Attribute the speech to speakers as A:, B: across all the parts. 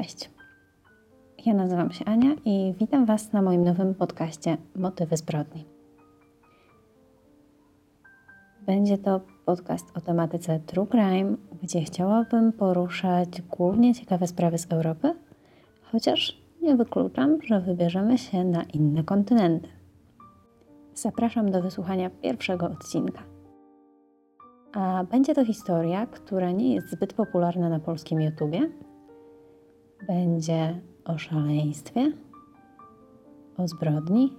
A: Cześć. Ja nazywam się Ania i witam Was na moim nowym podcaście Motywy zbrodni. Będzie to podcast o tematyce True Crime, gdzie chciałabym poruszać głównie ciekawe sprawy z Europy, chociaż nie wykluczam, że wybierzemy się na inne kontynenty. Zapraszam do wysłuchania pierwszego odcinka. A będzie to historia, która nie jest zbyt popularna na polskim YouTubie. Będzie o szaleństwie, o zbrodni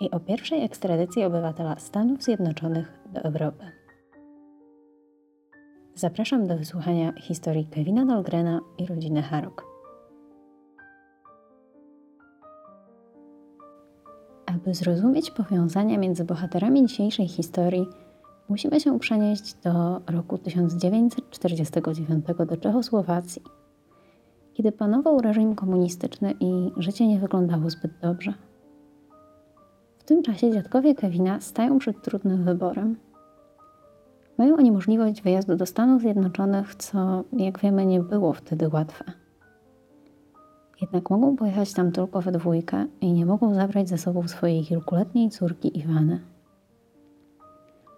A: i o pierwszej ekstradycji obywatela Stanów Zjednoczonych do Europy. Zapraszam do wysłuchania historii Kevina Dahlgrena i rodziny Harrock. Aby zrozumieć powiązania między bohaterami dzisiejszej historii, musimy się przenieść do roku 1949 do Czechosłowacji, kiedy panował reżim komunistyczny i życie nie wyglądało zbyt dobrze. W tym czasie dziadkowie Kevina stają przed trudnym wyborem. Mają oni możliwość wyjazdu do Stanów Zjednoczonych, co, jak wiemy, nie było wtedy łatwe. Jednak mogą pojechać tam tylko we dwójkę i nie mogą zabrać ze sobą swojej kilkuletniej córki Iwany.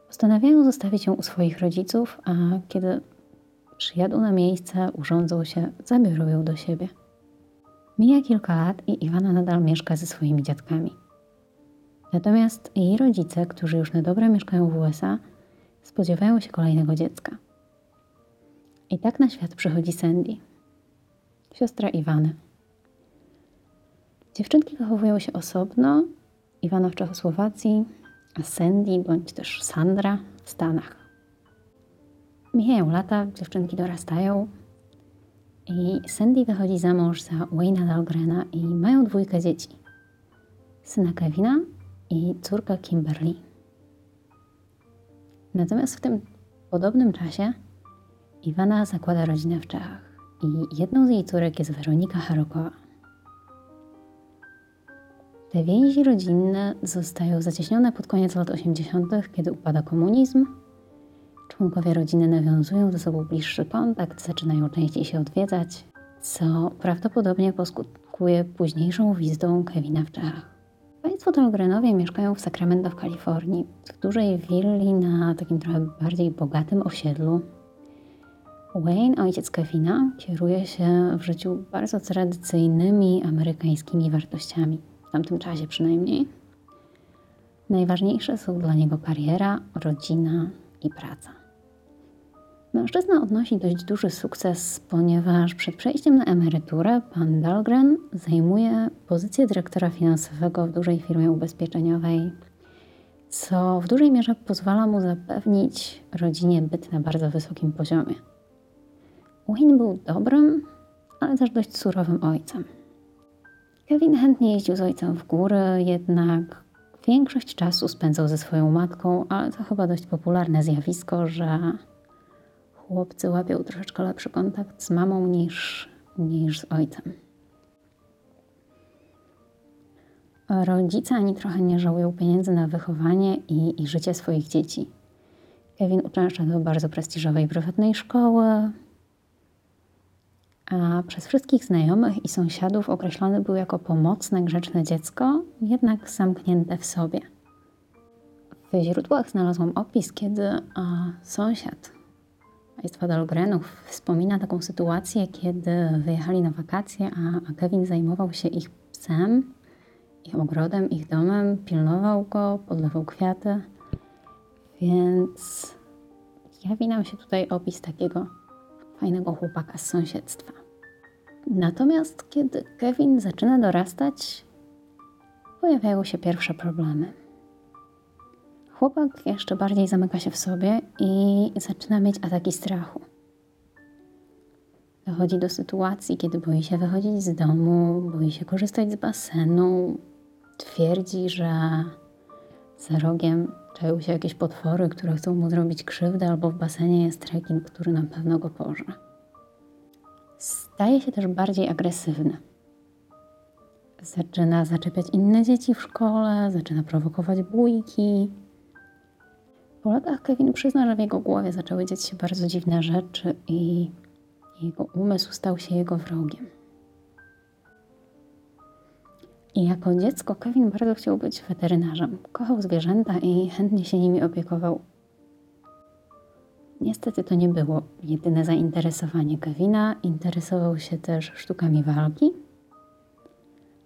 A: Postanawiają zostawić ją u swoich rodziców, a kiedy przyjadą na miejsce, urządzą się, zabiorą ją do siebie. Mija kilka lat i Iwana nadal mieszka ze swoimi dziadkami. Natomiast jej rodzice, którzy już na dobre mieszkają w USA, spodziewają się kolejnego dziecka. I tak na świat przychodzi Sandy, siostra Iwany. Dziewczynki wychowują się osobno, Iwana w Czechosłowacji, a Sandy bądź też Sandra w Stanach. Mijają lata, dziewczynki dorastają i Sandy wychodzi za mąż za Wayne'a Dahlgrena i mają dwójkę dzieci. Syna Kevina i córkę Kimberly. Natomiast w tym podobnym czasie Iwana zakłada rodzinę w Czechach i jedną z jej córek jest Weronika Harokowa. Te więzi rodzinne zostają zacieśnione pod koniec lat 80., kiedy upada komunizm. Członkowie rodziny nawiązują ze sobą bliższy kontakt, zaczynają częściej się odwiedzać, co prawdopodobnie poskutkuje późniejszą wizytą Kevina w Czechach. Państwo Dahlgrenowie mieszkają w Sacramento w Kalifornii, w dużej willi na takim trochę bardziej bogatym osiedlu. Wayne, ojciec Kevina, kieruje się w życiu bardzo tradycyjnymi amerykańskimi wartościami tamtym czasie przynajmniej. Najważniejsze są dla niego kariera, rodzina i praca. Mężczyzna odnosi dość duży sukces, ponieważ przed przejściem na emeryturę pan Dahlgren zajmuje pozycję dyrektora finansowego w dużej firmie ubezpieczeniowej, co w dużej mierze pozwala mu zapewnić rodzinie byt na bardzo wysokim poziomie. Wayne był dobrym, ale też dość surowym ojcem. Kevin chętnie jeździł z ojcem w góry, jednak większość czasu spędzał ze swoją matką, ale to chyba dość popularne zjawisko, że chłopcy łapią troszeczkę lepszy kontakt z mamą niż, niż z ojcem. Rodzice ani trochę nie żałują pieniędzy na wychowanie i, i życie swoich dzieci. Kevin uczęszcza do bardzo prestiżowej prywatnej szkoły, a przez wszystkich znajomych i sąsiadów określony był jako pomocne, grzeczne dziecko, jednak zamknięte w sobie. W źródłach znalazłam opis, kiedy a, sąsiad państwa Dahlgrenów wspomina taką sytuację, kiedy wyjechali na wakacje, a, a Kevin zajmował się ich psem, ich ogrodem, ich domem, pilnował go, podlewał kwiaty. Więc jawi nam się tutaj opis takiego fajnego chłopaka z sąsiedztwa. Natomiast kiedy Kevin zaczyna dorastać, pojawiają się pierwsze problemy. Chłopak jeszcze bardziej zamyka się w sobie i zaczyna mieć ataki strachu. Dochodzi do sytuacji, kiedy boi się wychodzić z domu, boi się korzystać z basenu, twierdzi, że za rogiem czają się jakieś potwory, które chcą mu zrobić krzywdę, albo w basenie jest rekin, który na pewno go pożre. Staje się też bardziej agresywny. Zaczyna zaczepiać inne dzieci w szkole, zaczyna prowokować bójki. Po latach Kevin przyzna, że w jego głowie zaczęły dziać się bardzo dziwne rzeczy i Jego umysł stał się jego wrogiem. I jako dziecko Kevin bardzo chciał być weterynarzem. Kochał zwierzęta i chętnie się nimi opiekował. Niestety to nie było jedyne zainteresowanie Kevina. Interesował się też sztukami walki,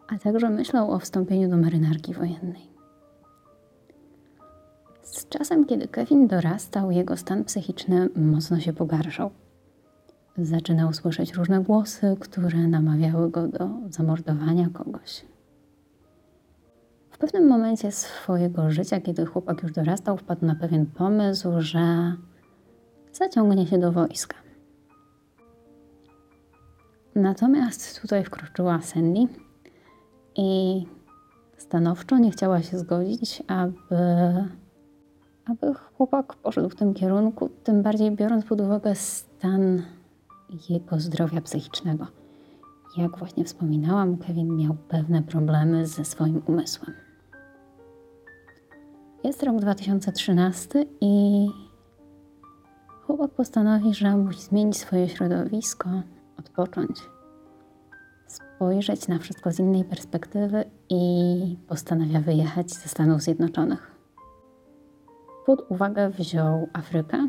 A: a także myślał o wstąpieniu do marynarki wojennej. Z czasem, kiedy Kevin dorastał, jego stan psychiczny mocno się pogarszał. Zaczynał słyszeć różne głosy, które namawiały go do zamordowania kogoś. W pewnym momencie swojego życia, kiedy chłopak już dorastał, wpadł na pewien pomysł, że zaciągnie się do wojska. Natomiast tutaj wkroczyła Sandy i stanowczo nie chciała się zgodzić, aby, aby chłopak poszedł w tym kierunku, tym bardziej biorąc pod uwagę stan jego zdrowia psychicznego. Jak właśnie wspominałam, Kevin miał pewne problemy ze swoim umysłem. Jest rok 2013 i chłopak postanowi, że musi zmienić swoje środowisko, odpocząć, spojrzeć na wszystko z innej perspektywy i postanawia wyjechać ze Stanów Zjednoczonych. Pod uwagę wziął Afrykę,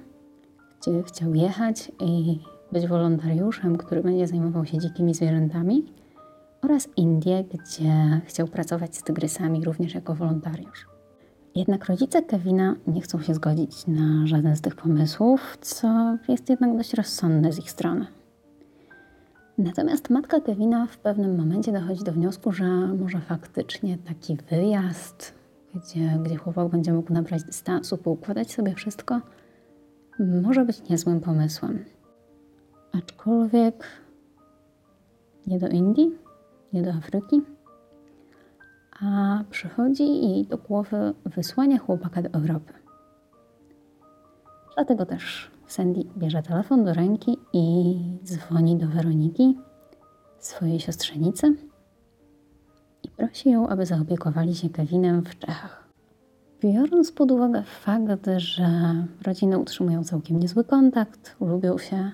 A: gdzie chciał jechać i być wolontariuszem, który będzie zajmował się dzikimi zwierzętami, oraz Indię, gdzie chciał pracować z tygrysami również jako wolontariusz. Jednak rodzice Kevina nie chcą się zgodzić na żaden z tych pomysłów, co jest jednak dość rozsądne z ich strony. Natomiast matka Kevina w pewnym momencie dochodzi do wniosku, że może faktycznie taki wyjazd, gdzie, gdzie chłopak będzie mógł nabrać dystansu, poukładać sobie wszystko, może być niezłym pomysłem. Aczkolwiek nie do Indii, nie do Afryki, a przychodzi jej do głowy wysłanie chłopaka do Europy. Dlatego też Sandy bierze telefon do ręki i dzwoni do Weroniki, swojej siostrzenicy, prosi ją, aby zaopiekowali się Kevinem w Czechach. Biorąc pod uwagę fakt, że rodziny utrzymują całkiem niezły kontakt, lubią się,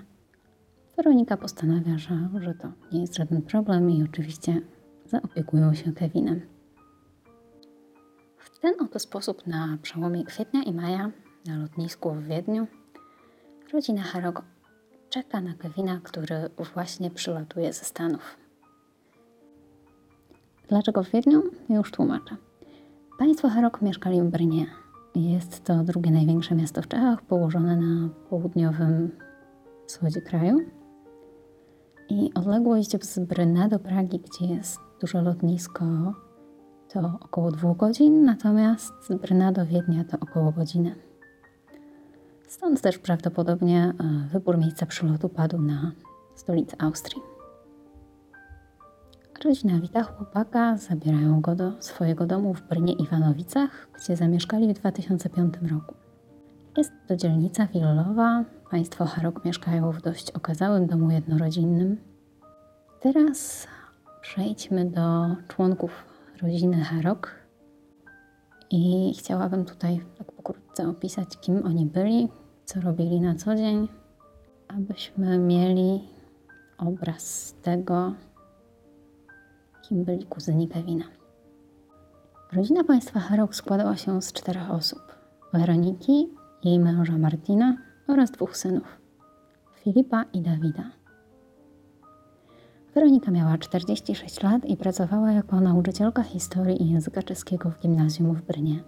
A: Weronika postanawia, że, że to nie jest żaden problem i oczywiście zaopiekują się Kevinem. W ten oto sposób na przełomie kwietnia i maja na lotnisku w Wiedniu rodzina Harog czeka na Kevina, który właśnie przylatuje ze Stanów. Dlaczego w Wiedniu? Już tłumaczę. Państwo Harok mieszkali w Brnie. Jest to drugie największe miasto w Czechach, położone na południowym wschodzie kraju. I odległość z Brna do Pragi, gdzie jest duże lotnisko, to około dwóch godzin, natomiast z Brna do Wiednia to około godziny. Stąd też prawdopodobnie e, wybór miejsca przylotu padł na stolicę Austrii. Rodzina wita chłopaka, zabierają go do swojego domu w Brnie Iwanowicach, gdzie zamieszkali w 2005 roku. Jest to dzielnica willowa. Państwo Harok mieszkają w dość okazałym domu jednorodzinnym. Teraz przejdźmy do członków rodziny Harok. I chciałabym tutaj tak pokrótce opisać, kim oni byli, co robili na co dzień, abyśmy mieli obraz tego, kim byli kuzyni Kevina. Rodzina państwa Harok składała się z czterech osób: Weroniki, jej męża Martina oraz dwóch synów Filipa i Dawida. Weronika miała 46 lat i pracowała jako nauczycielka historii i języka czeskiego w gimnazjum w Brnie.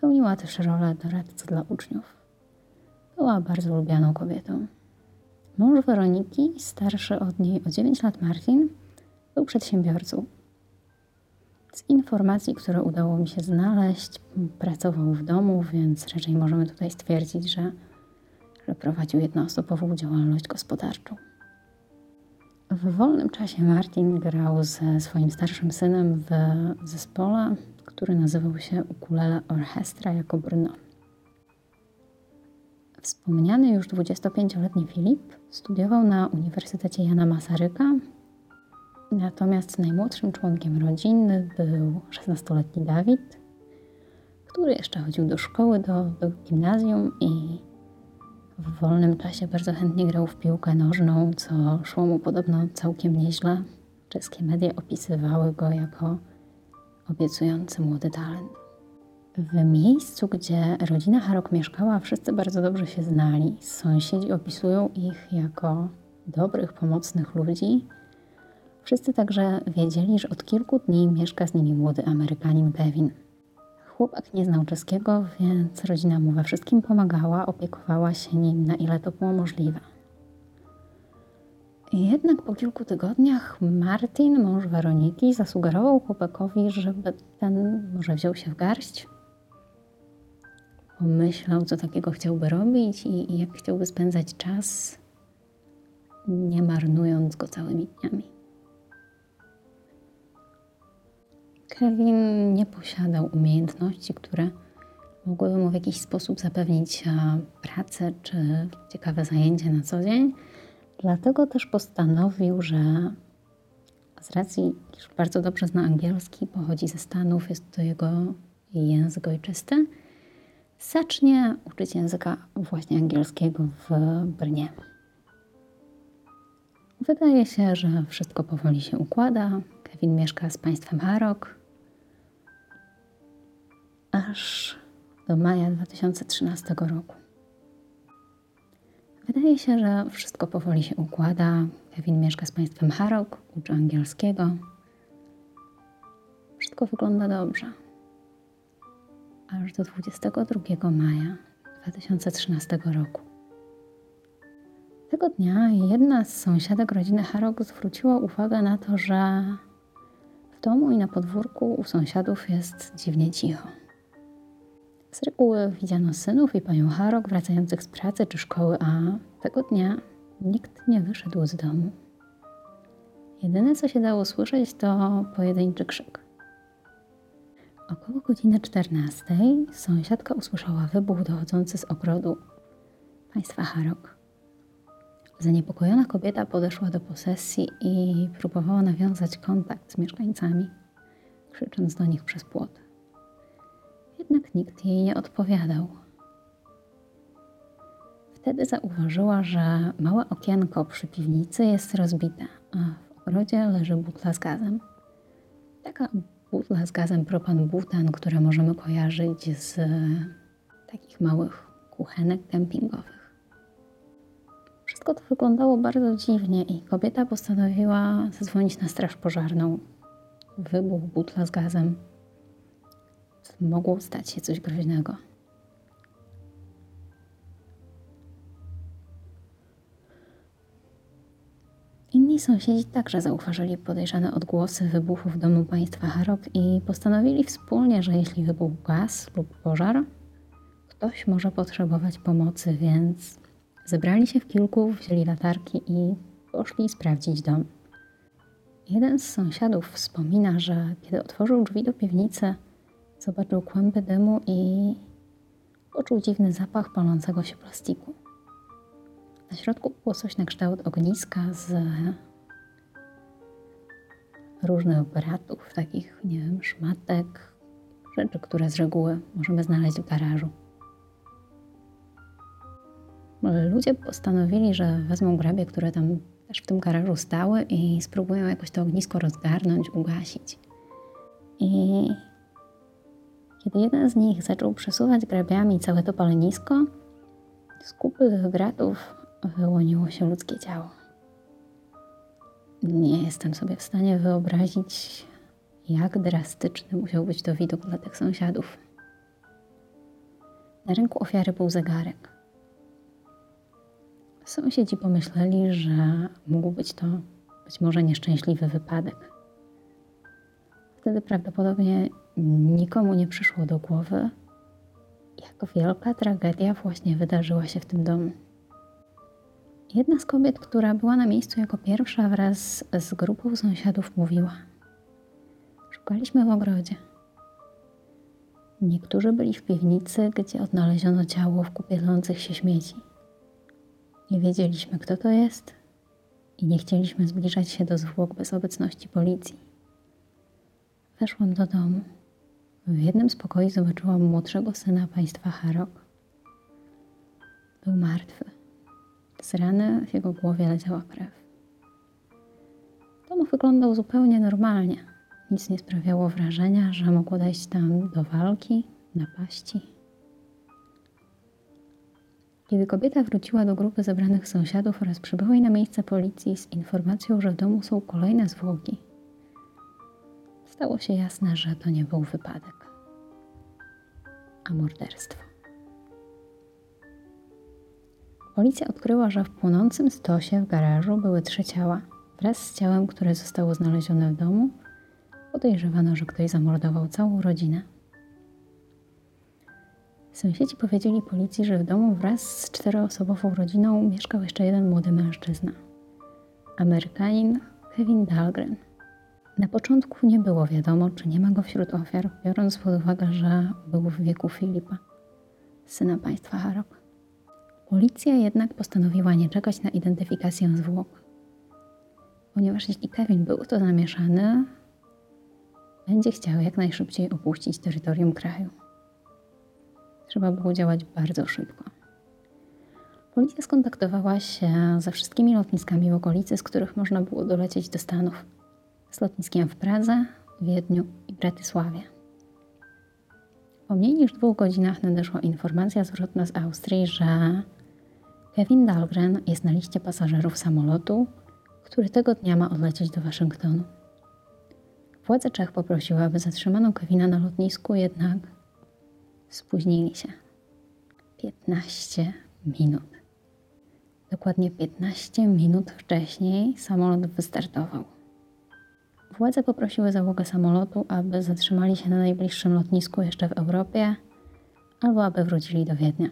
A: Pełniła też rolę doradcy dla uczniów. Była bardzo lubianą kobietą. Mąż Weroniki, starszy od niej o 9 lat Martin, był przedsiębiorcą. Z informacji, które udało mi się znaleźć, pracował w domu, więc raczej możemy tutaj stwierdzić, że, że prowadził jednoosobową działalność gospodarczą. W wolnym czasie Martin grał ze swoim starszym synem w zespole, który nazywał się Ukulele Orchestra jako Brno. Wspomniany już 25-letni Filip studiował na Uniwersytecie Jana Masaryka, natomiast najmłodszym członkiem rodziny był 16-letni Dawid, który jeszcze chodził do szkoły, do, do gimnazjum i W wolnym czasie bardzo chętnie grał w piłkę nożną, co szło mu podobno całkiem nieźle. Czeskie media opisywały go jako obiecujący młody talent. W miejscu, gdzie rodzina Harok mieszkała, wszyscy bardzo dobrze się znali. Sąsiedzi opisują ich jako dobrych, pomocnych ludzi. Wszyscy także wiedzieli, że od kilku dni mieszka z nimi młody Amerykanin Kevin. Chłopak nie znał czeskiego, więc rodzina mu we wszystkim pomagała, opiekowała się nim na ile to było możliwe. Jednak po kilku tygodniach Martin, mąż Weroniki, zasugerował chłopakowi, żeby ten może wziął się w garść, pomyślał, co takiego chciałby robić i, i jak chciałby spędzać czas, nie marnując go całymi dniami. Kevin nie posiadał umiejętności, które mogłyby mu w jakiś sposób zapewnić pracę czy ciekawe zajęcie na co dzień. Dlatego też postanowił, że z racji, iż bardzo dobrze zna angielski, pochodzi ze Stanów, jest to jego język ojczysty, zacznie uczyć języka właśnie angielskiego w Brnie. Wydaje się, że wszystko powoli się układa. Kevin mieszka z państwem Harok, aż do maja 2013 roku. Wydaje się, że wszystko powoli się układa. Kevin mieszka z państwem Harok, uczy angielskiego. Wszystko wygląda dobrze. Aż do 22 maja 2013 roku. Tego dnia jedna z sąsiadek rodziny Harok zwróciła uwagę na to, że w domu i na podwórku u sąsiadów jest dziwnie cicho. Z reguły widziano synów i panią Harok wracających z pracy czy szkoły, a tego dnia nikt nie wyszedł z domu. Jedyne, co się dało słyszeć, to pojedynczy krzyk. Około godziny 14 sąsiadka usłyszała wybuch dochodzący z ogrodu państwa Harok. Zaniepokojona kobieta podeszła do posesji i próbowała nawiązać kontakt z mieszkańcami, krzycząc do nich przez płot jednak nikt jej nie odpowiadał. Wtedy zauważyła, że małe okienko przy piwnicy jest rozbite, a w ogrodzie leży butla z gazem. Taka butla z gazem propan-butan, które możemy kojarzyć z takich małych kuchenek kempingowych. Wszystko to wyglądało bardzo dziwnie i kobieta postanowiła zadzwonić na straż pożarną. Wybuch butla z gazem mogło stać się coś groźnego. Inni sąsiedzi także zauważyli podejrzane odgłosy wybuchu w domu państwa Harok i postanowili wspólnie, że jeśli wybuchł gaz lub pożar, ktoś może potrzebować pomocy, więc zebrali się w kilku, wzięli latarki i poszli sprawdzić dom. Jeden z sąsiadów wspomina, że kiedy otworzył drzwi do piwnicy, Zobaczył kłęby dymu i poczuł dziwny zapach palącego się plastiku. Na środku było coś na kształt ogniska z różnych bratów, takich, nie wiem, szmatek, rzeczy, które z reguły możemy znaleźć w garażu. Ludzie postanowili, że wezmą grabie, które tam też w tym garażu stały i spróbują jakoś to ognisko rozgarnąć, ugasić. I kiedy jeden z nich zaczął przesuwać grabiami całe to palenisko, z kupy tych gratów wyłoniło się ludzkie ciało. Nie jestem sobie w stanie wyobrazić, jak drastyczny musiał być to widok dla tych sąsiadów. Na ręku ofiary był zegarek. Sąsiedzi pomyśleli, że mógł być to być może nieszczęśliwy wypadek. Wtedy prawdopodobnie nikomu nie przyszło do głowy, jak wielka tragedia właśnie wydarzyła się w tym domu. Jedna z kobiet, która była na miejscu jako pierwsza wraz z grupą sąsiadów, mówiła: Szukaliśmy w ogrodzie. Niektórzy byli w piwnicy, gdzie odnaleziono ciało w kupielących się śmieci. Nie wiedzieliśmy, kto to jest i nie chcieliśmy zbliżać się do zwłok bez obecności policji. Weszłam do domu. W jednym z pokoi zobaczyłam młodszego syna państwa Harok. Był martwy. Z rany w jego głowie leciała krew. Dom wyglądał zupełnie normalnie. Nic nie sprawiało wrażenia, że mogło dojść tam do walki, napaści. Kiedy kobieta wróciła do grupy zebranych sąsiadów oraz przybyłej na miejsce policji z informacją, że w domu są kolejne zwłoki, stało się jasne, że to nie był wypadek, a morderstwo. Policja odkryła, że w płonącym stosie w garażu były trzy ciała. Wraz z ciałem, które zostało znalezione w domu, podejrzewano, że ktoś zamordował całą rodzinę. Sąsiedzi powiedzieli policji, że w domu wraz z czteroosobową rodziną mieszkał jeszcze jeden młody mężczyzna. Amerykanin Kevin Dahlgren. Na początku nie było wiadomo, czy nie ma go wśród ofiar, biorąc pod uwagę, że był w wieku Filipa, syna państwa Harrop. Policja jednak postanowiła nie czekać na identyfikację zwłok, ponieważ jeśli Kevin był to zamieszany, będzie chciał jak najszybciej opuścić terytorium kraju. Trzeba było działać bardzo szybko. Policja skontaktowała się ze wszystkimi lotniskami w okolicy, z których można było dolecieć do Stanów. Z lotniskiem w Pradze, Wiedniu i Bratysławie. Po mniej niż dwóch godzinach nadeszła informacja zwrotna z Austrii, że Kevin Dahlgren jest na liście pasażerów samolotu, który tego dnia ma odlecieć do Waszyngtonu. Władze Czech poprosiły, aby zatrzymano Kevina na lotnisku, jednak spóźnili się. 15 minut. Dokładnie 15 minut wcześniej samolot wystartował. Władze poprosiły załogę samolotu, aby zatrzymali się na najbliższym lotnisku jeszcze w Europie, albo aby wrócili do Wiednia.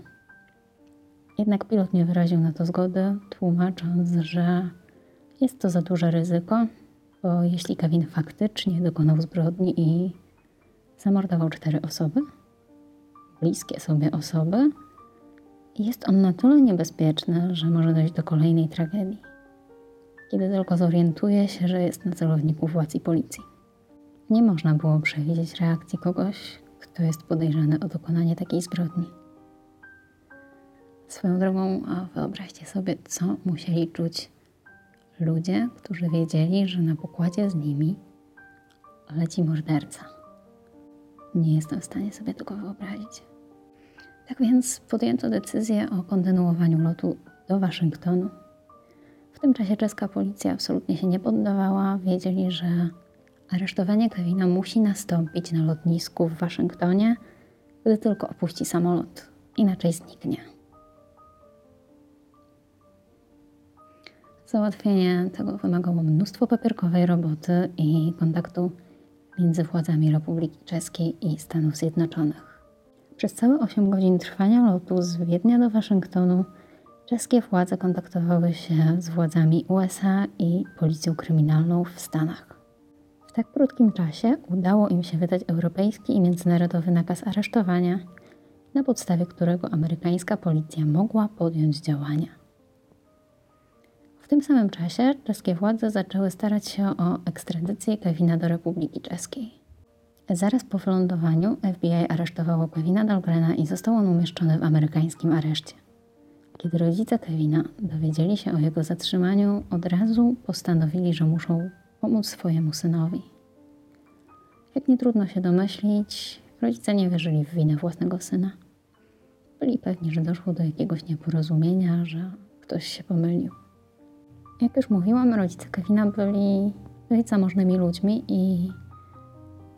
A: Jednak pilot nie wyraził na to zgody, tłumacząc, że jest to za duże ryzyko, bo jeśli Kevin faktycznie dokonał zbrodni i zamordował cztery osoby, bliskie sobie osoby, jest on na tyle niebezpieczny, że może dojść do kolejnej tragedii, kiedy tylko zorientuje się, że jest na celowniku władz i policji. Nie można było przewidzieć reakcji kogoś, kto jest podejrzany o dokonanie takiej zbrodni. Swoją drogą, wyobraźcie sobie, co musieli czuć ludzie, którzy wiedzieli, że na pokładzie z nimi leci morderca. Nie jestem w stanie sobie tego wyobrazić. Tak więc podjęto decyzję o kontynuowaniu lotu do Waszyngtonu. W tym czasie czeska policja absolutnie się nie poddawała. Wiedzieli, że aresztowanie Kevina musi nastąpić na lotnisku w Waszyngtonie, gdy tylko opuści samolot, inaczej zniknie. Załatwienie tego wymagało mnóstwo papierkowej roboty i kontaktu między władzami Republiki Czeskiej i Stanów Zjednoczonych. Przez całe 8 godzin trwania lotu z Wiednia do Waszyngtonu czeskie władze kontaktowały się z władzami USA i policją kryminalną w Stanach. W tak krótkim czasie udało im się wydać europejski i międzynarodowy nakaz aresztowania, na podstawie którego amerykańska policja mogła podjąć działania. W tym samym czasie czeskie władze zaczęły starać się o ekstradycję Kevina do Republiki Czeskiej. Zaraz po wylądowaniu FBI aresztowało Kevina Dahlgrena i został on umieszczony w amerykańskim areszcie. Kiedy rodzice Kevina dowiedzieli się o jego zatrzymaniu, od razu postanowili, że muszą pomóc swojemu synowi. Jak nie trudno się domyślić, rodzice nie wierzyli w winę własnego syna. Byli pewni, że doszło do jakiegoś nieporozumienia, że ktoś się pomylił. Jak już mówiłam, rodzice Kevina byli dość zamożnymi ludźmi i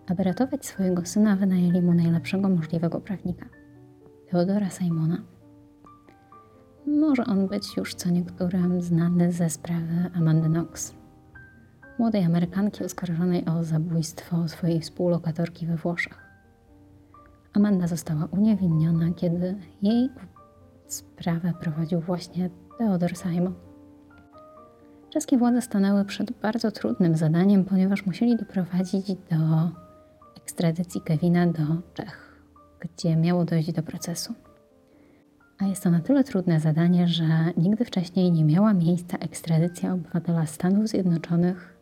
A: aby ratować swojego syna, wynajęli mu najlepszego możliwego prawnika, Teodora Simona. Może on być już co niektórym znany ze sprawy Amandy Knox, młodej Amerykanki oskarżonej o zabójstwo swojej współlokatorki we Włoszech. Amanda została uniewinniona, kiedy jej sprawę prowadził właśnie Teodor Simon. Czeskie władze stanęły przed bardzo trudnym zadaniem, ponieważ musieli doprowadzić do ekstradycji Kevina do Czech, gdzie miało dojść do procesu. A jest to na tyle trudne zadanie, że nigdy wcześniej nie miała miejsca ekstradycja obywatela Stanów Zjednoczonych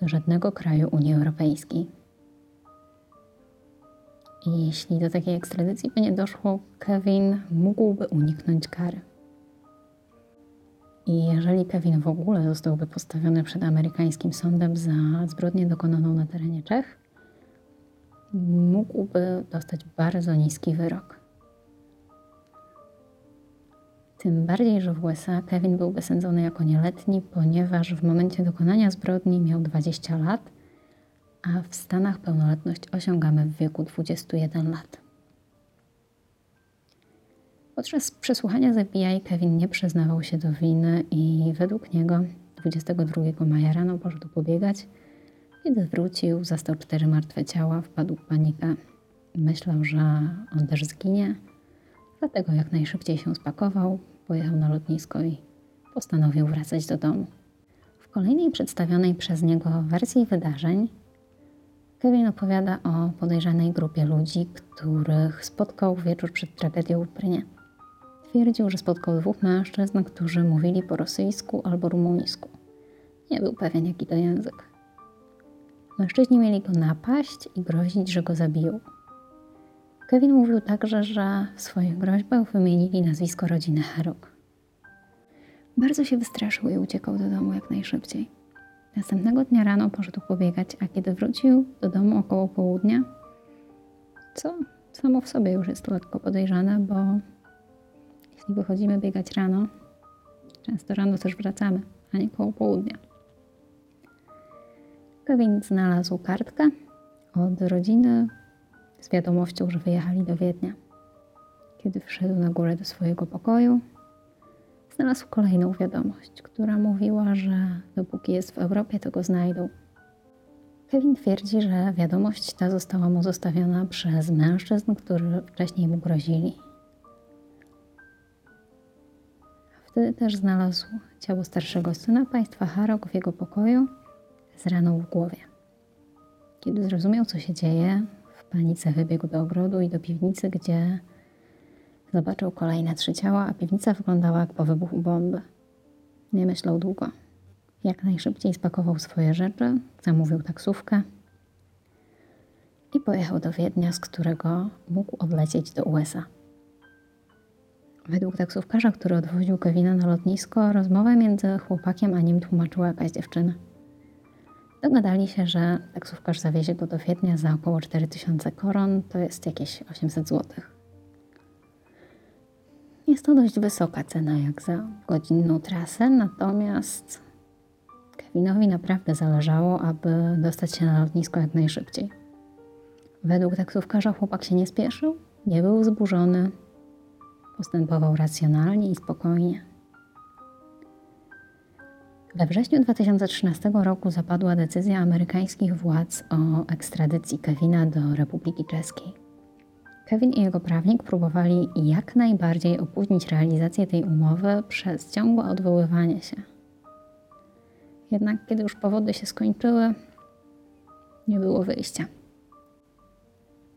A: do żadnego kraju Unii Europejskiej. I jeśli do takiej ekstradycji by nie doszło, Kevin mógłby uniknąć kary. I jeżeli Kevin w ogóle zostałby postawiony przed amerykańskim sądem za zbrodnię dokonaną na terenie Czech, mógłby dostać bardzo niski wyrok. Tym bardziej, że w USA Kevin byłby sądzony jako nieletni, ponieważ w momencie dokonania zbrodni miał 20 lat, a w Stanach pełnoletność osiągamy w wieku 21 lat. Podczas przesłuchania FBI Kevin nie przyznawał się do winy i według niego 22 maja rano poszedł pobiegać. Kiedy wrócił, zastał cztery martwe ciała, wpadł w panikę. Myślał, że on też zginie, dlatego jak najszybciej się spakował, pojechał na lotnisko i postanowił wracać do domu. W kolejnej przedstawionej przez niego wersji wydarzeń Kevin opowiada o podejrzanej grupie ludzi, których spotkał wieczór przed tragedią w Brynie. Twierdził, że spotkał dwóch mężczyzn, którzy mówili po rosyjsku albo rumuńsku. Nie był pewien, jaki to język. Mężczyźni mieli go napaść i grozić, że go zabiją. Kevin mówił także, że w swoich groźbach wymienili nazwisko rodziny Herok. Bardzo się wystraszył i uciekał do domu jak najszybciej. Następnego dnia rano poszedł pobiegać, a kiedy wrócił do domu około południa, co samo w sobie już jest lekko podejrzane, bo jeśli wychodzimy biegać rano, często rano też wracamy, a nie koło południa. Kevin znalazł kartkę od rodziny z wiadomością, że wyjechali do Wiednia. Kiedy wszedł na górę do swojego pokoju, znalazł kolejną wiadomość, która mówiła, że dopóki jest w Europie, to go znajdą. Kevin twierdzi, że wiadomość ta została mu zostawiona przez mężczyzn, którzy wcześniej mu grozili. Wtedy też znalazł ciało starszego syna państwa Harok w jego pokoju z raną w głowie. Kiedy zrozumiał, co się dzieje, w panice wybiegł do ogrodu i do piwnicy, gdzie zobaczył kolejne trzy ciała, a piwnica wyglądała jak po wybuchu bomby. Nie myślał długo. Jak najszybciej spakował swoje rzeczy, zamówił taksówkę i pojechał do Wiednia, z którego mógł odlecieć do USA. Według taksówkarza, który odwoził Kevina na lotnisko, rozmowę między chłopakiem a nim tłumaczyła jakaś dziewczyna. Dogadali się, że taksówkarz zawiezie go do Wiednia za około 4000 koron, to jest jakieś 800 zł. Jest to dość wysoka cena jak za godzinną trasę, natomiast Kevinowi naprawdę zależało, aby dostać się na lotnisko jak najszybciej. Według taksówkarza chłopak się nie spieszył, nie był zburzony, postępował racjonalnie i spokojnie. We wrześniu 2013 roku zapadła decyzja amerykańskich władz o ekstradycji Kevina do Republiki Czeskiej. Kevin i jego prawnik próbowali jak najbardziej opóźnić realizację tej umowy przez ciągłe odwoływanie się. Jednak kiedy już powody się skończyły, nie było wyjścia.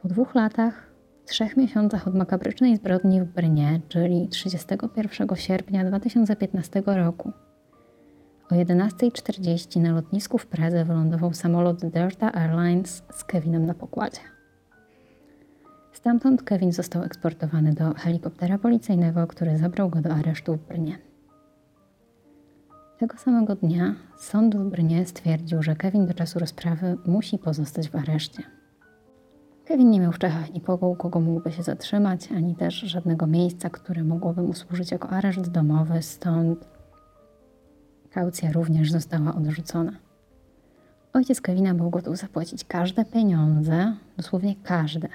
A: Po dwóch latach, trzech miesiącach od makabrycznej zbrodni w Brnie, czyli 31 sierpnia 2015 roku, o 11.40 na lotnisku w Pradze wylądował samolot Delta Airlines z Kevinem na pokładzie. Stamtąd Kevin został eksportowany do helikoptera policyjnego, który zabrał go do aresztu w Brnie. Tego samego dnia sąd w Brnie stwierdził, że Kevin do czasu rozprawy musi pozostać w areszcie. Kevin nie miał w Czechach nikogo, kogo mógłby się zatrzymać, ani też żadnego miejsca, które mogłoby mu służyć jako areszt domowy, stąd kaucja również została odrzucona. Ojciec Kevina był gotów zapłacić każde pieniądze, dosłownie każde,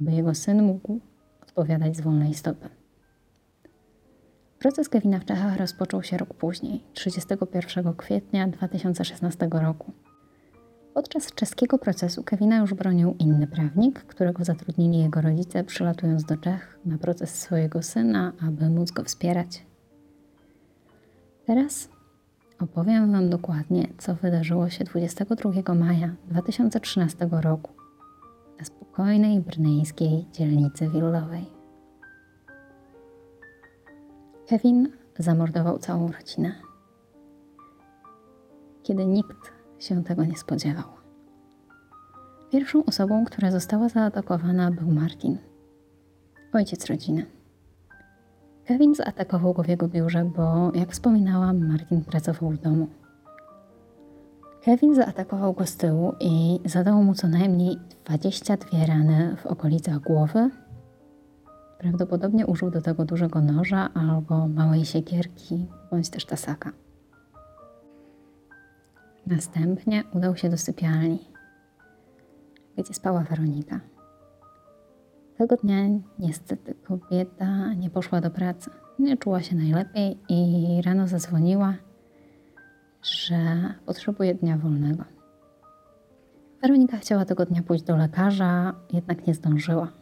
A: aby jego syn mógł odpowiadać z wolnej stopy. Proces Kevina w Czechach rozpoczął się rok później, 31 kwietnia 2016 roku. Podczas czeskiego procesu Kevina już bronił inny prawnik, którego zatrudnili jego rodzice, przylatując do Czech na proces swojego syna, aby móc go wspierać. Teraz opowiem Wam dokładnie, co wydarzyło się 22 maja 2013 roku na spokojnej brnyjskiej dzielnicy willowej. Kevin zamordował całą rodzinę, kiedy nikt się tego nie spodziewał. Pierwszą osobą, która została zaatakowana, był Martin, ojciec rodziny. Kevin zaatakował go w jego biurze, bo, jak wspominałam, Martin pracował w domu. Kevin zaatakował go z tyłu i zadał mu co najmniej 22 rany w okolicach głowy. Prawdopodobnie użył do tego dużego noża albo małej siekierki, bądź też tasaka. Następnie udał się do sypialni, gdzie spała Weronika. Tego dnia niestety kobieta nie poszła do pracy. Nie czuła się najlepiej i rano zadzwoniła, że potrzebuje dnia wolnego. Weronika chciała tego dnia pójść do lekarza, jednak nie zdążyła.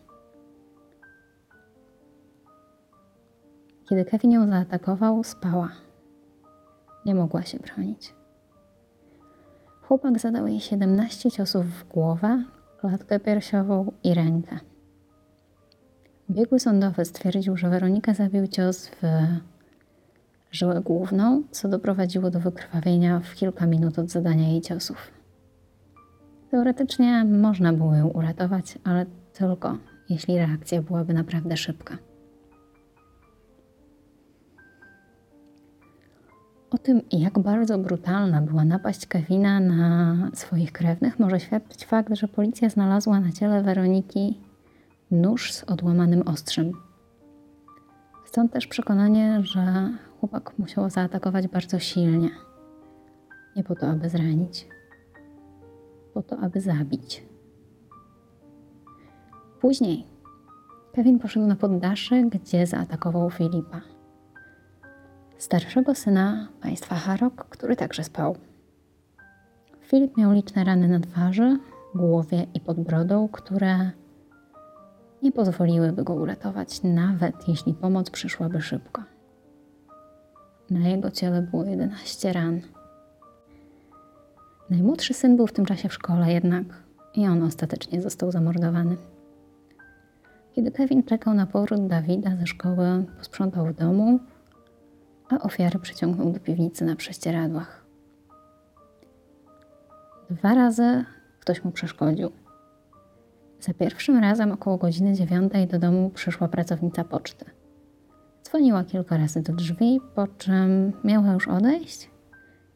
A: Kiedy Kevin ją zaatakował, spała. Nie mogła się bronić. Chłopak zadał jej 17 ciosów w głowę, klatkę piersiową i rękę. Biegły sądowy stwierdził, że Weronika zabił cios w żyłę główną, co doprowadziło do wykrwawienia w kilka minut od zadania jej ciosów. Teoretycznie można było ją uratować, ale tylko jeśli reakcja byłaby naprawdę szybka. O tym, jak bardzo brutalna była napaść Kevina na swoich krewnych, może świadczyć fakt, że policja znalazła na ciele Weroniki nóż z odłamanym ostrzem. Stąd też przekonanie, że chłopak musiał zaatakować bardzo silnie. Nie po to, aby zranić, po to, aby zabić. Później Kevin poszedł na poddasze, gdzie zaatakował Filipa, starszego syna państwa Harok, który także spał. Filip miał liczne rany na twarzy, głowie i pod brodą, które nie pozwoliłyby go uratować, nawet jeśli pomoc przyszłaby szybko. Na jego ciele było 11 ran. Najmłodszy syn był w tym czasie w szkole, jednak i on ostatecznie został zamordowany. Kiedy Kevin czekał na powrót Dawida ze szkoły, posprzątał w domu, a ofiarę przyciągnął do piwnicy na prześcieradłach. Dwa razy ktoś mu przeszkodził. Za pierwszym razem około godziny dziewiątej do domu przyszła pracownica poczty. Dzwoniła kilka razy do drzwi, po czym miała już odejść,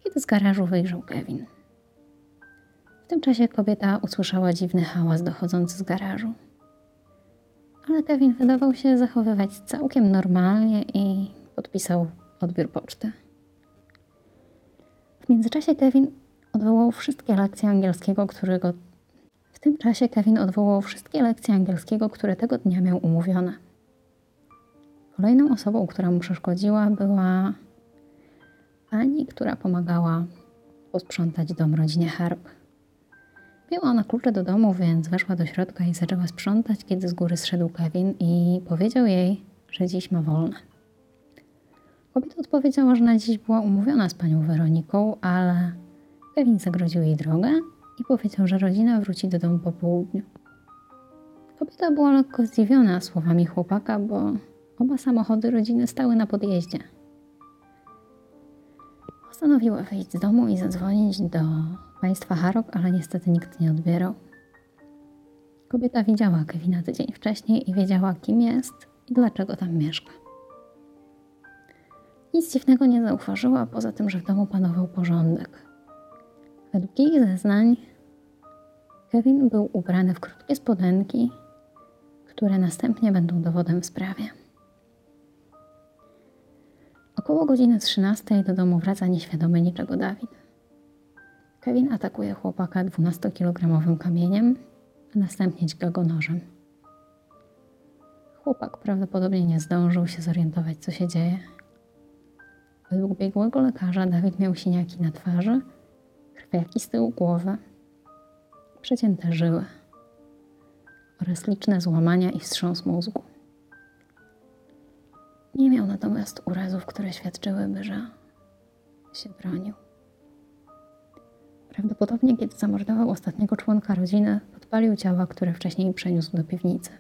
A: kiedy z garażu wyjrzał Kevin. W tym czasie kobieta usłyszała dziwny hałas dochodzący z garażu. Ale Kevin wydawał się zachowywać całkiem normalnie i podpisał odbiór poczty. W międzyczasie Kevin odwołał wszystkie lekcje angielskiego, którego tym czasie Kevin odwołał wszystkie lekcje angielskiego, które tego dnia miał umówione. Kolejną osobą, która mu przeszkodziła, była pani, która pomagała posprzątać dom rodzinie Harp. Miała ona klucze do domu, więc weszła do środka i zaczęła sprzątać, kiedy z góry zszedł Kevin i powiedział jej, że dziś ma wolne. Kobieta odpowiedziała, że na dziś była umówiona z panią Weroniką, ale Kevin zagrodził jej drogę i powiedział, że rodzina wróci do domu po południu. Kobieta była lekko zdziwiona słowami chłopaka, bo oba samochody rodziny stały na podjeździe. Postanowiła wyjść z domu i zadzwonić do państwa Harok, ale niestety nikt nie odbierał. Kobieta widziała Kevina tydzień wcześniej i wiedziała, kim jest i dlaczego tam mieszka. Nic dziwnego nie zauważyła, poza tym, że w domu panował porządek. Według jej zeznań Kevin był ubrany w krótkie spodenki, które następnie będą dowodem w sprawie. Około godziny 13 do domu wraca nieświadomy niczego Dawid. Kevin atakuje chłopaka 12-kilogramowym kamieniem, a następnie dźga go nożem. Chłopak prawdopodobnie nie zdążył się zorientować, co się dzieje. Według biegłego lekarza Dawid miał siniaki na twarzy, krwiaki z tyłu głowy, przecięte żyły oraz liczne złamania i wstrząs mózgu. Nie miał natomiast urazów, które świadczyłyby, że się bronił. Prawdopodobnie, kiedy zamordował ostatniego członka rodziny, podpalił ciała, które wcześniej przeniósł do piwnicy.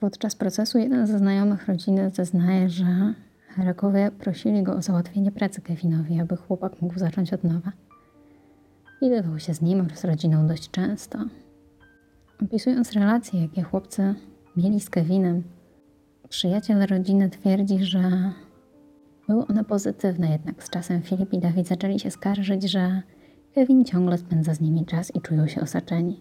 A: Podczas procesu jeden ze znajomych rodziny zeznaje, że Herakowie prosili go o załatwienie pracy Kevinowi, aby chłopak mógł zacząć od nowa. Widywał się z nim oraz rodziną dość często. Opisując relacje, jakie chłopcy mieli z Kevinem, przyjaciel rodziny twierdzi, że były one pozytywne, jednak z czasem Filip i Dawid zaczęli się skarżyć, że Kevin ciągle spędza z nimi czas i czują się osaczeni.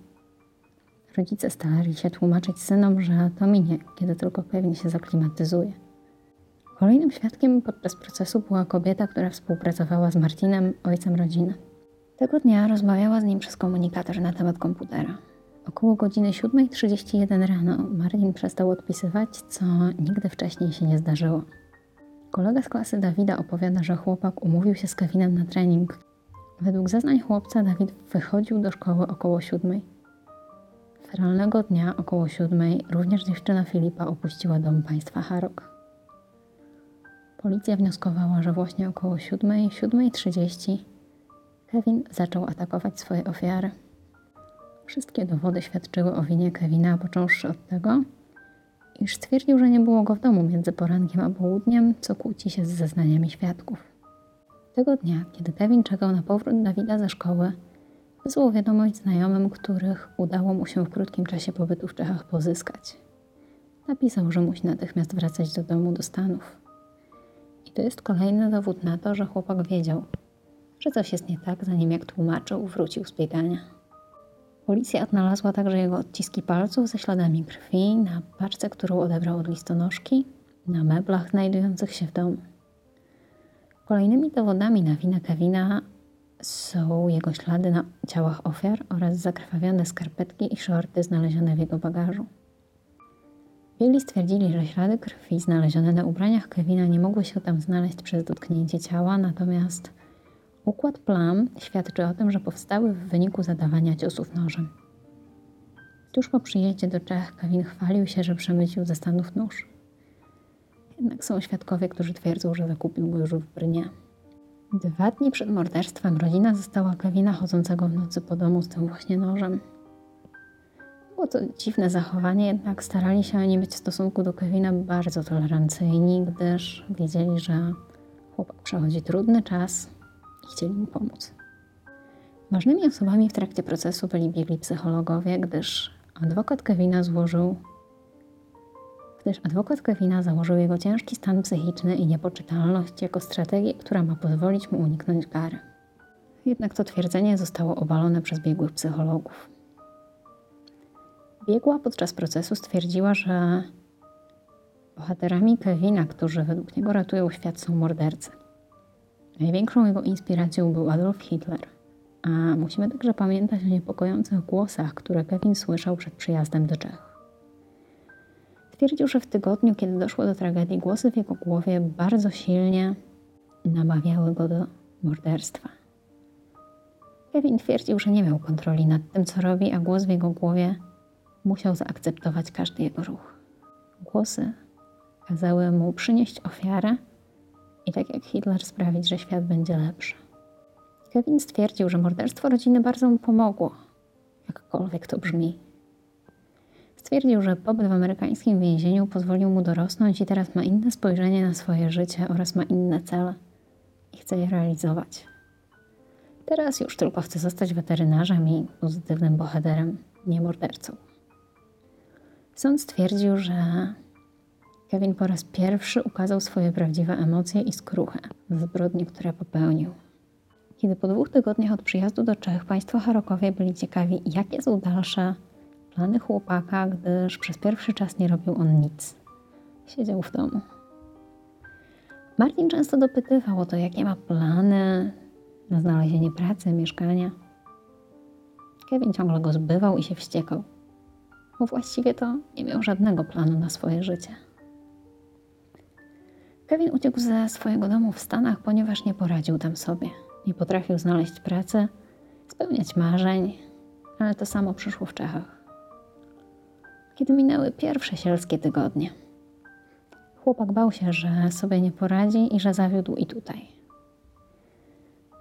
A: Rodzice starali się tłumaczyć synom, że to minie, kiedy tylko Kevin się zaklimatyzuje. Kolejnym świadkiem podczas procesu była kobieta, która współpracowała z Martinem, ojcem rodziny. Tego dnia rozmawiała z nim przez komunikator na temat komputera. Około godziny 7.31 rano Martin przestał odpisywać, co nigdy wcześniej się nie zdarzyło. Kolega z klasy Dawida opowiada, że chłopak umówił się z Kevinem na trening. Według zeznań chłopca Dawid wychodził do szkoły około siódmej. Feralnego dnia około siódmej również dziewczyna Filipa opuściła dom państwa Harok. Policja wnioskowała, że właśnie około siódmej, siódmej trzydzieści Kevin zaczął atakować swoje ofiary. Wszystkie dowody świadczyły o winie Kevina, począwszy od tego, iż stwierdził, że nie było go w domu między porankiem a południem, co kłóci się z zeznaniami świadków. Tego dnia, kiedy Kevin czekał na powrót Dawida ze szkoły, wysłał wiadomość znajomym, których udało mu się w krótkim czasie pobytu w Czechach pozyskać. Napisał, że musi natychmiast wracać do domu do Stanów. I to jest kolejny dowód na to, że chłopak wiedział, że coś jest nie tak, zanim jak tłumaczył, wrócił z biegania. Policja odnalazła także jego odciski palców ze śladami krwi na paczce, którą odebrał od listonoszki, na meblach znajdujących się w domu. Kolejnymi dowodami na winę Kevina są jego ślady na ciałach ofiar oraz zakrwawione skarpetki i shorty znalezione w jego bagażu. Biegli stwierdzili, że ślady krwi znalezione na ubraniach Kevina nie mogły się tam znaleźć przez dotknięcie ciała, natomiast układ plam świadczy o tym, że powstały w wyniku zadawania ciosów nożem. Tuż po przyjeździe do Czech Kevin chwalił się, że przemycił ze Stanów nóż. Jednak są świadkowie, którzy twierdzą, że zakupił go już w Brnie. Dwa dni przed morderstwem rodzina została Kevina chodzącego w nocy po domu z tym właśnie nożem. Było to dziwne zachowanie, jednak starali się oni być w stosunku do Kevina bardzo tolerancyjni, gdyż wiedzieli, że chłopak przechodzi trudny czas i chcieli mu pomóc. Ważnymi osobami w trakcie procesu byli biegli psychologowie, gdyż adwokat Kevina złożył gdyż adwokat Kevina założył jego ciężki stan psychiczny i niepoczytalność jako strategię, która ma pozwolić mu uniknąć kary. Jednak to twierdzenie zostało obalone przez biegłych psychologów. Biegła podczas procesu stwierdziła, że bohaterami Kevina, którzy według niego ratują świat, są mordercy. Największą jego inspiracją był Adolf Hitler. A musimy także pamiętać o niepokojących głosach, które Kevin słyszał przed przyjazdem do Czech. Twierdził, że w tygodniu, kiedy doszło do tragedii, głosy w jego głowie bardzo silnie namawiały go do morderstwa. Kevin twierdził, że nie miał kontroli nad tym, co robi, a głos w jego głowie musiał zaakceptować każdy jego ruch. Głosy kazały mu przynieść ofiarę i tak jak Hitler sprawić, że świat będzie lepszy. Kevin stwierdził, że morderstwo rodziny bardzo mu pomogło, jakkolwiek to brzmi. Stwierdził, że pobyt w amerykańskim więzieniu pozwolił mu dorosnąć i teraz ma inne spojrzenie na swoje życie oraz ma inne cele i chce je realizować. Teraz już tylko chce zostać weterynarzem i pozytywnym bohaterem, nie mordercą. Sąd stwierdził, że Kevin po raz pierwszy ukazał swoje prawdziwe emocje i skruchę zbrodni, które popełnił. Kiedy po dwóch tygodniach od przyjazdu do Czech państwo Harokowie byli ciekawi, jakie są dalsze plany chłopaka, gdyż przez pierwszy czas nie robił on nic. Siedział w domu. Martin często dopytywał o to, jakie ma plany na znalezienie pracy, mieszkania. Kevin ciągle go zbywał i się wściekał, bo właściwie to nie miał żadnego planu na swoje życie. Kevin uciekł ze swojego domu w Stanach, ponieważ nie poradził tam sobie. Nie potrafił znaleźć pracy, spełniać marzeń, ale to samo przyszło w Czechach kiedy minęły pierwsze sielskie tygodnie. Chłopak bał się, że sobie nie poradzi i że zawiódł i tutaj.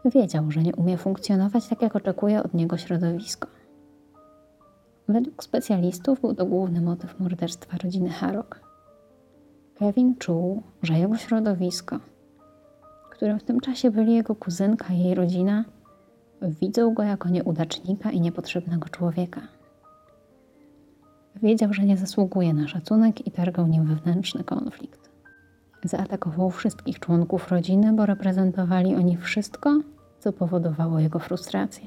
A: Wiedział, że nie umie funkcjonować tak, jak oczekuje od niego środowisko. Według specjalistów był to główny motyw morderstwa rodziny Harrock. Kevin czuł, że jego środowisko, którym w tym czasie byli jego kuzynka i jej rodzina, widzą go jako nieudacznika i niepotrzebnego człowieka. Wiedział, że nie zasługuje na szacunek i targał nim wewnętrzny konflikt. Zaatakował wszystkich członków rodziny, bo reprezentowali oni wszystko, co powodowało jego frustrację.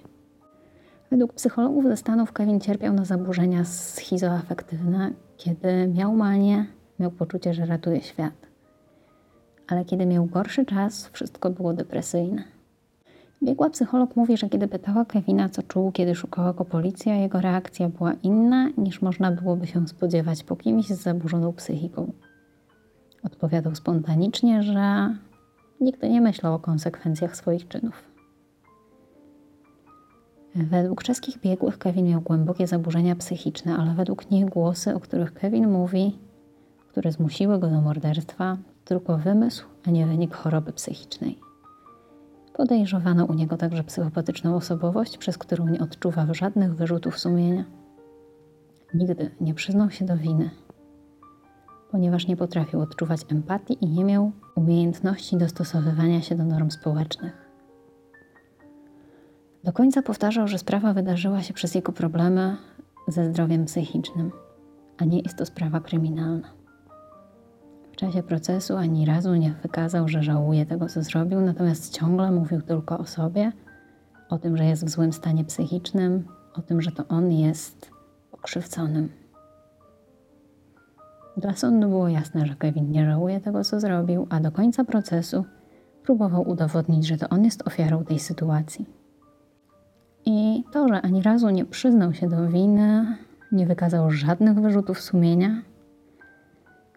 A: Według psychologów ze Stanów Kevin cierpiał na zaburzenia schizoafektywne, kiedy miał manię, miał poczucie, że ratuje świat. Ale kiedy miał gorszy czas, wszystko było depresyjne. Biegła psycholog mówi, że kiedy pytała Kevina, co czuł, kiedy szukała go policja, jego reakcja była inna niż można byłoby się spodziewać po kimś z zaburzoną psychiką. Odpowiadał spontanicznie, że nigdy nie myślał o konsekwencjach swoich czynów. Według czeskich biegłych Kevin miał głębokie zaburzenia psychiczne, ale według nich głosy, o których Kevin mówi, które zmusiły go do morderstwa, tylko wymysł, a nie wynik choroby psychicznej. Podejrzewano u niego także psychopatyczną osobowość, przez którą nie odczuwa żadnych wyrzutów sumienia. Nigdy nie przyznał się do winy, ponieważ nie potrafił odczuwać empatii i nie miał umiejętności dostosowywania się do norm społecznych. Do końca powtarzał, że sprawa wydarzyła się przez jego problemy ze zdrowiem psychicznym, a nie jest to sprawa kryminalna. W czasie procesu ani razu nie wykazał, że żałuje tego, co zrobił, natomiast ciągle mówił tylko o sobie, o tym, że jest w złym stanie psychicznym, o tym, że to on jest pokrzywdzonym. Dla sądu było jasne, że Kevin nie żałuje tego, co zrobił, a do końca procesu próbował udowodnić, że to on jest ofiarą tej sytuacji. I to, że ani razu nie przyznał się do winy, nie wykazał żadnych wyrzutów sumienia,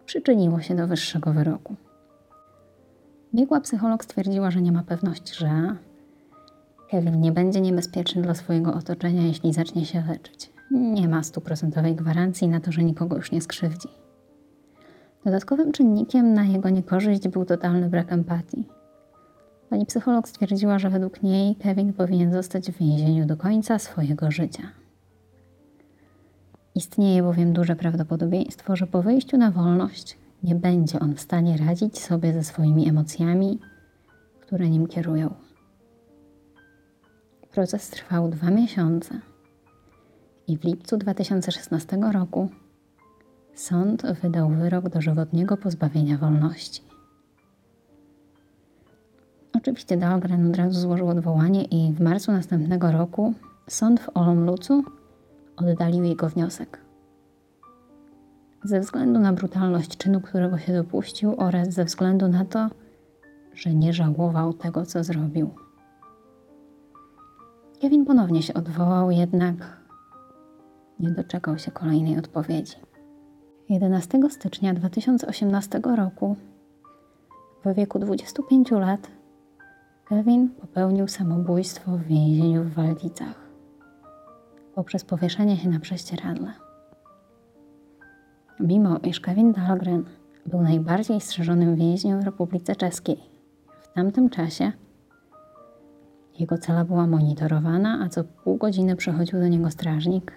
A: przyczyniło się do wyższego wyroku. Biegła psycholog stwierdziła, że nie ma pewności, że Kevin nie będzie niebezpieczny dla swojego otoczenia, jeśli zacznie się leczyć. Nie ma stuprocentowej gwarancji na to, że nikogo już nie skrzywdzi. Dodatkowym czynnikiem na jego niekorzyść był totalny brak empatii. Pani psycholog stwierdziła, że według niej Kevin powinien zostać w więzieniu do końca swojego życia. Istnieje bowiem duże prawdopodobieństwo, że po wyjściu na wolność nie będzie on w stanie radzić sobie ze swoimi emocjami, które nim kierują. Proces trwał dwa miesiące i w lipcu 2016 roku sąd wydał wyrok dożywotniego pozbawienia wolności. Oczywiście Dahlgren od razu złożył odwołanie i w marcu następnego roku sąd w Olomlucu oddalił jego wniosek. Ze względu na brutalność czynu, którego się dopuścił, oraz ze względu na to, że nie żałował tego, co zrobił. Kevin ponownie się odwołał, jednak nie doczekał się kolejnej odpowiedzi. 11 stycznia 2018 roku, w wieku 25 lat, Kevin popełnił samobójstwo w więzieniu w Waldicach poprzez powieszenie się na prześcieradle. Mimo iż Kevin Dahlgren był najbardziej strzeżonym więźniem w Republice Czeskiej, w tamtym czasie jego cela była monitorowana, a co pół godziny przychodził do niego strażnik.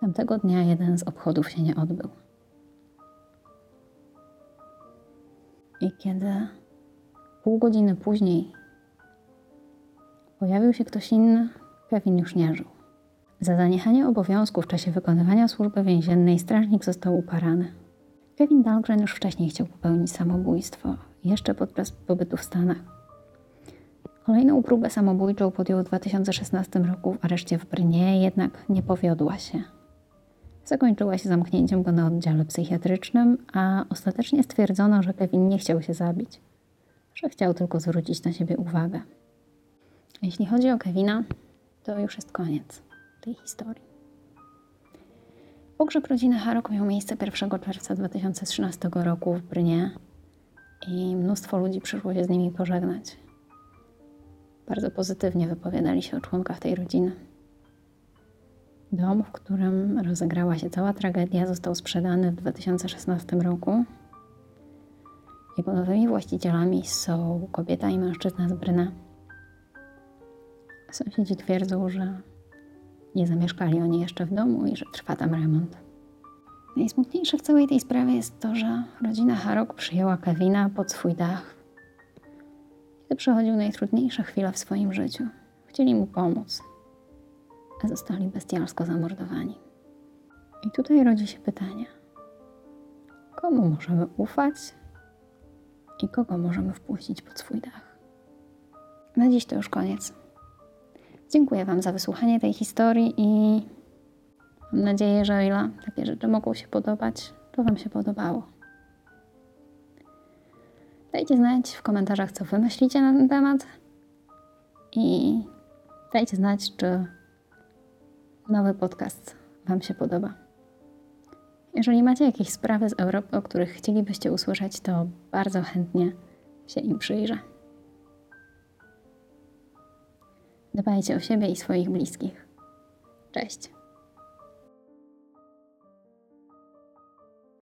A: Tamtego dnia jeden z obchodów się nie odbył. I kiedy pół godziny później pojawił się ktoś inny, Kevin już nie żył. Za zaniechanie obowiązku w czasie wykonywania służby więziennej strażnik został ukarany. Kevin Dahlgren już wcześniej chciał popełnić samobójstwo, jeszcze podczas pobytu w Stanach. Kolejną próbę samobójczą podjął w 2016 roku w areszcie w Brnie, jednak nie powiodła się. Zakończyła się zamknięciem go na oddziale psychiatrycznym, a ostatecznie stwierdzono, że Kevin nie chciał się zabić, że chciał tylko zwrócić na siebie uwagę. Jeśli chodzi o Kevina, to już jest koniec tej historii. Pogrzeb rodziny Harok miał miejsce 1 czerwca 2013 roku w Brnie i mnóstwo ludzi przyszło się z nimi pożegnać. Bardzo pozytywnie wypowiadali się o członkach tej rodziny. Dom, w którym rozegrała się cała tragedia, został sprzedany w 2016 roku. Jego nowymi właścicielami są kobieta i mężczyzna z Bryna. Sąsiedzi twierdzą, że nie zamieszkali oni jeszcze w domu i że trwa tam remont. Najsmutniejsze w całej tej sprawie jest to, że rodzina Harok przyjęła Kevina pod swój dach, kiedy przechodził najtrudniejsze chwile w swoim życiu. Chcieli mu pomóc, a zostali bestialsko zamordowani. I tutaj rodzi się pytanie: komu możemy ufać i kogo możemy wpuścić pod swój dach? Na dziś to już koniec. Dziękuję Wam za wysłuchanie tej historii i mam nadzieję, że o ile takie rzeczy mogą się podobać, to Wam się podobało. Dajcie znać w komentarzach, co Wy myślicie na ten temat i dajcie znać, czy nowy podcast Wam się podoba. Jeżeli macie jakieś sprawy z Europy, o których chcielibyście usłyszeć, to bardzo chętnie się im przyjrzę. Dbajcie o siebie i swoich bliskich. Cześć.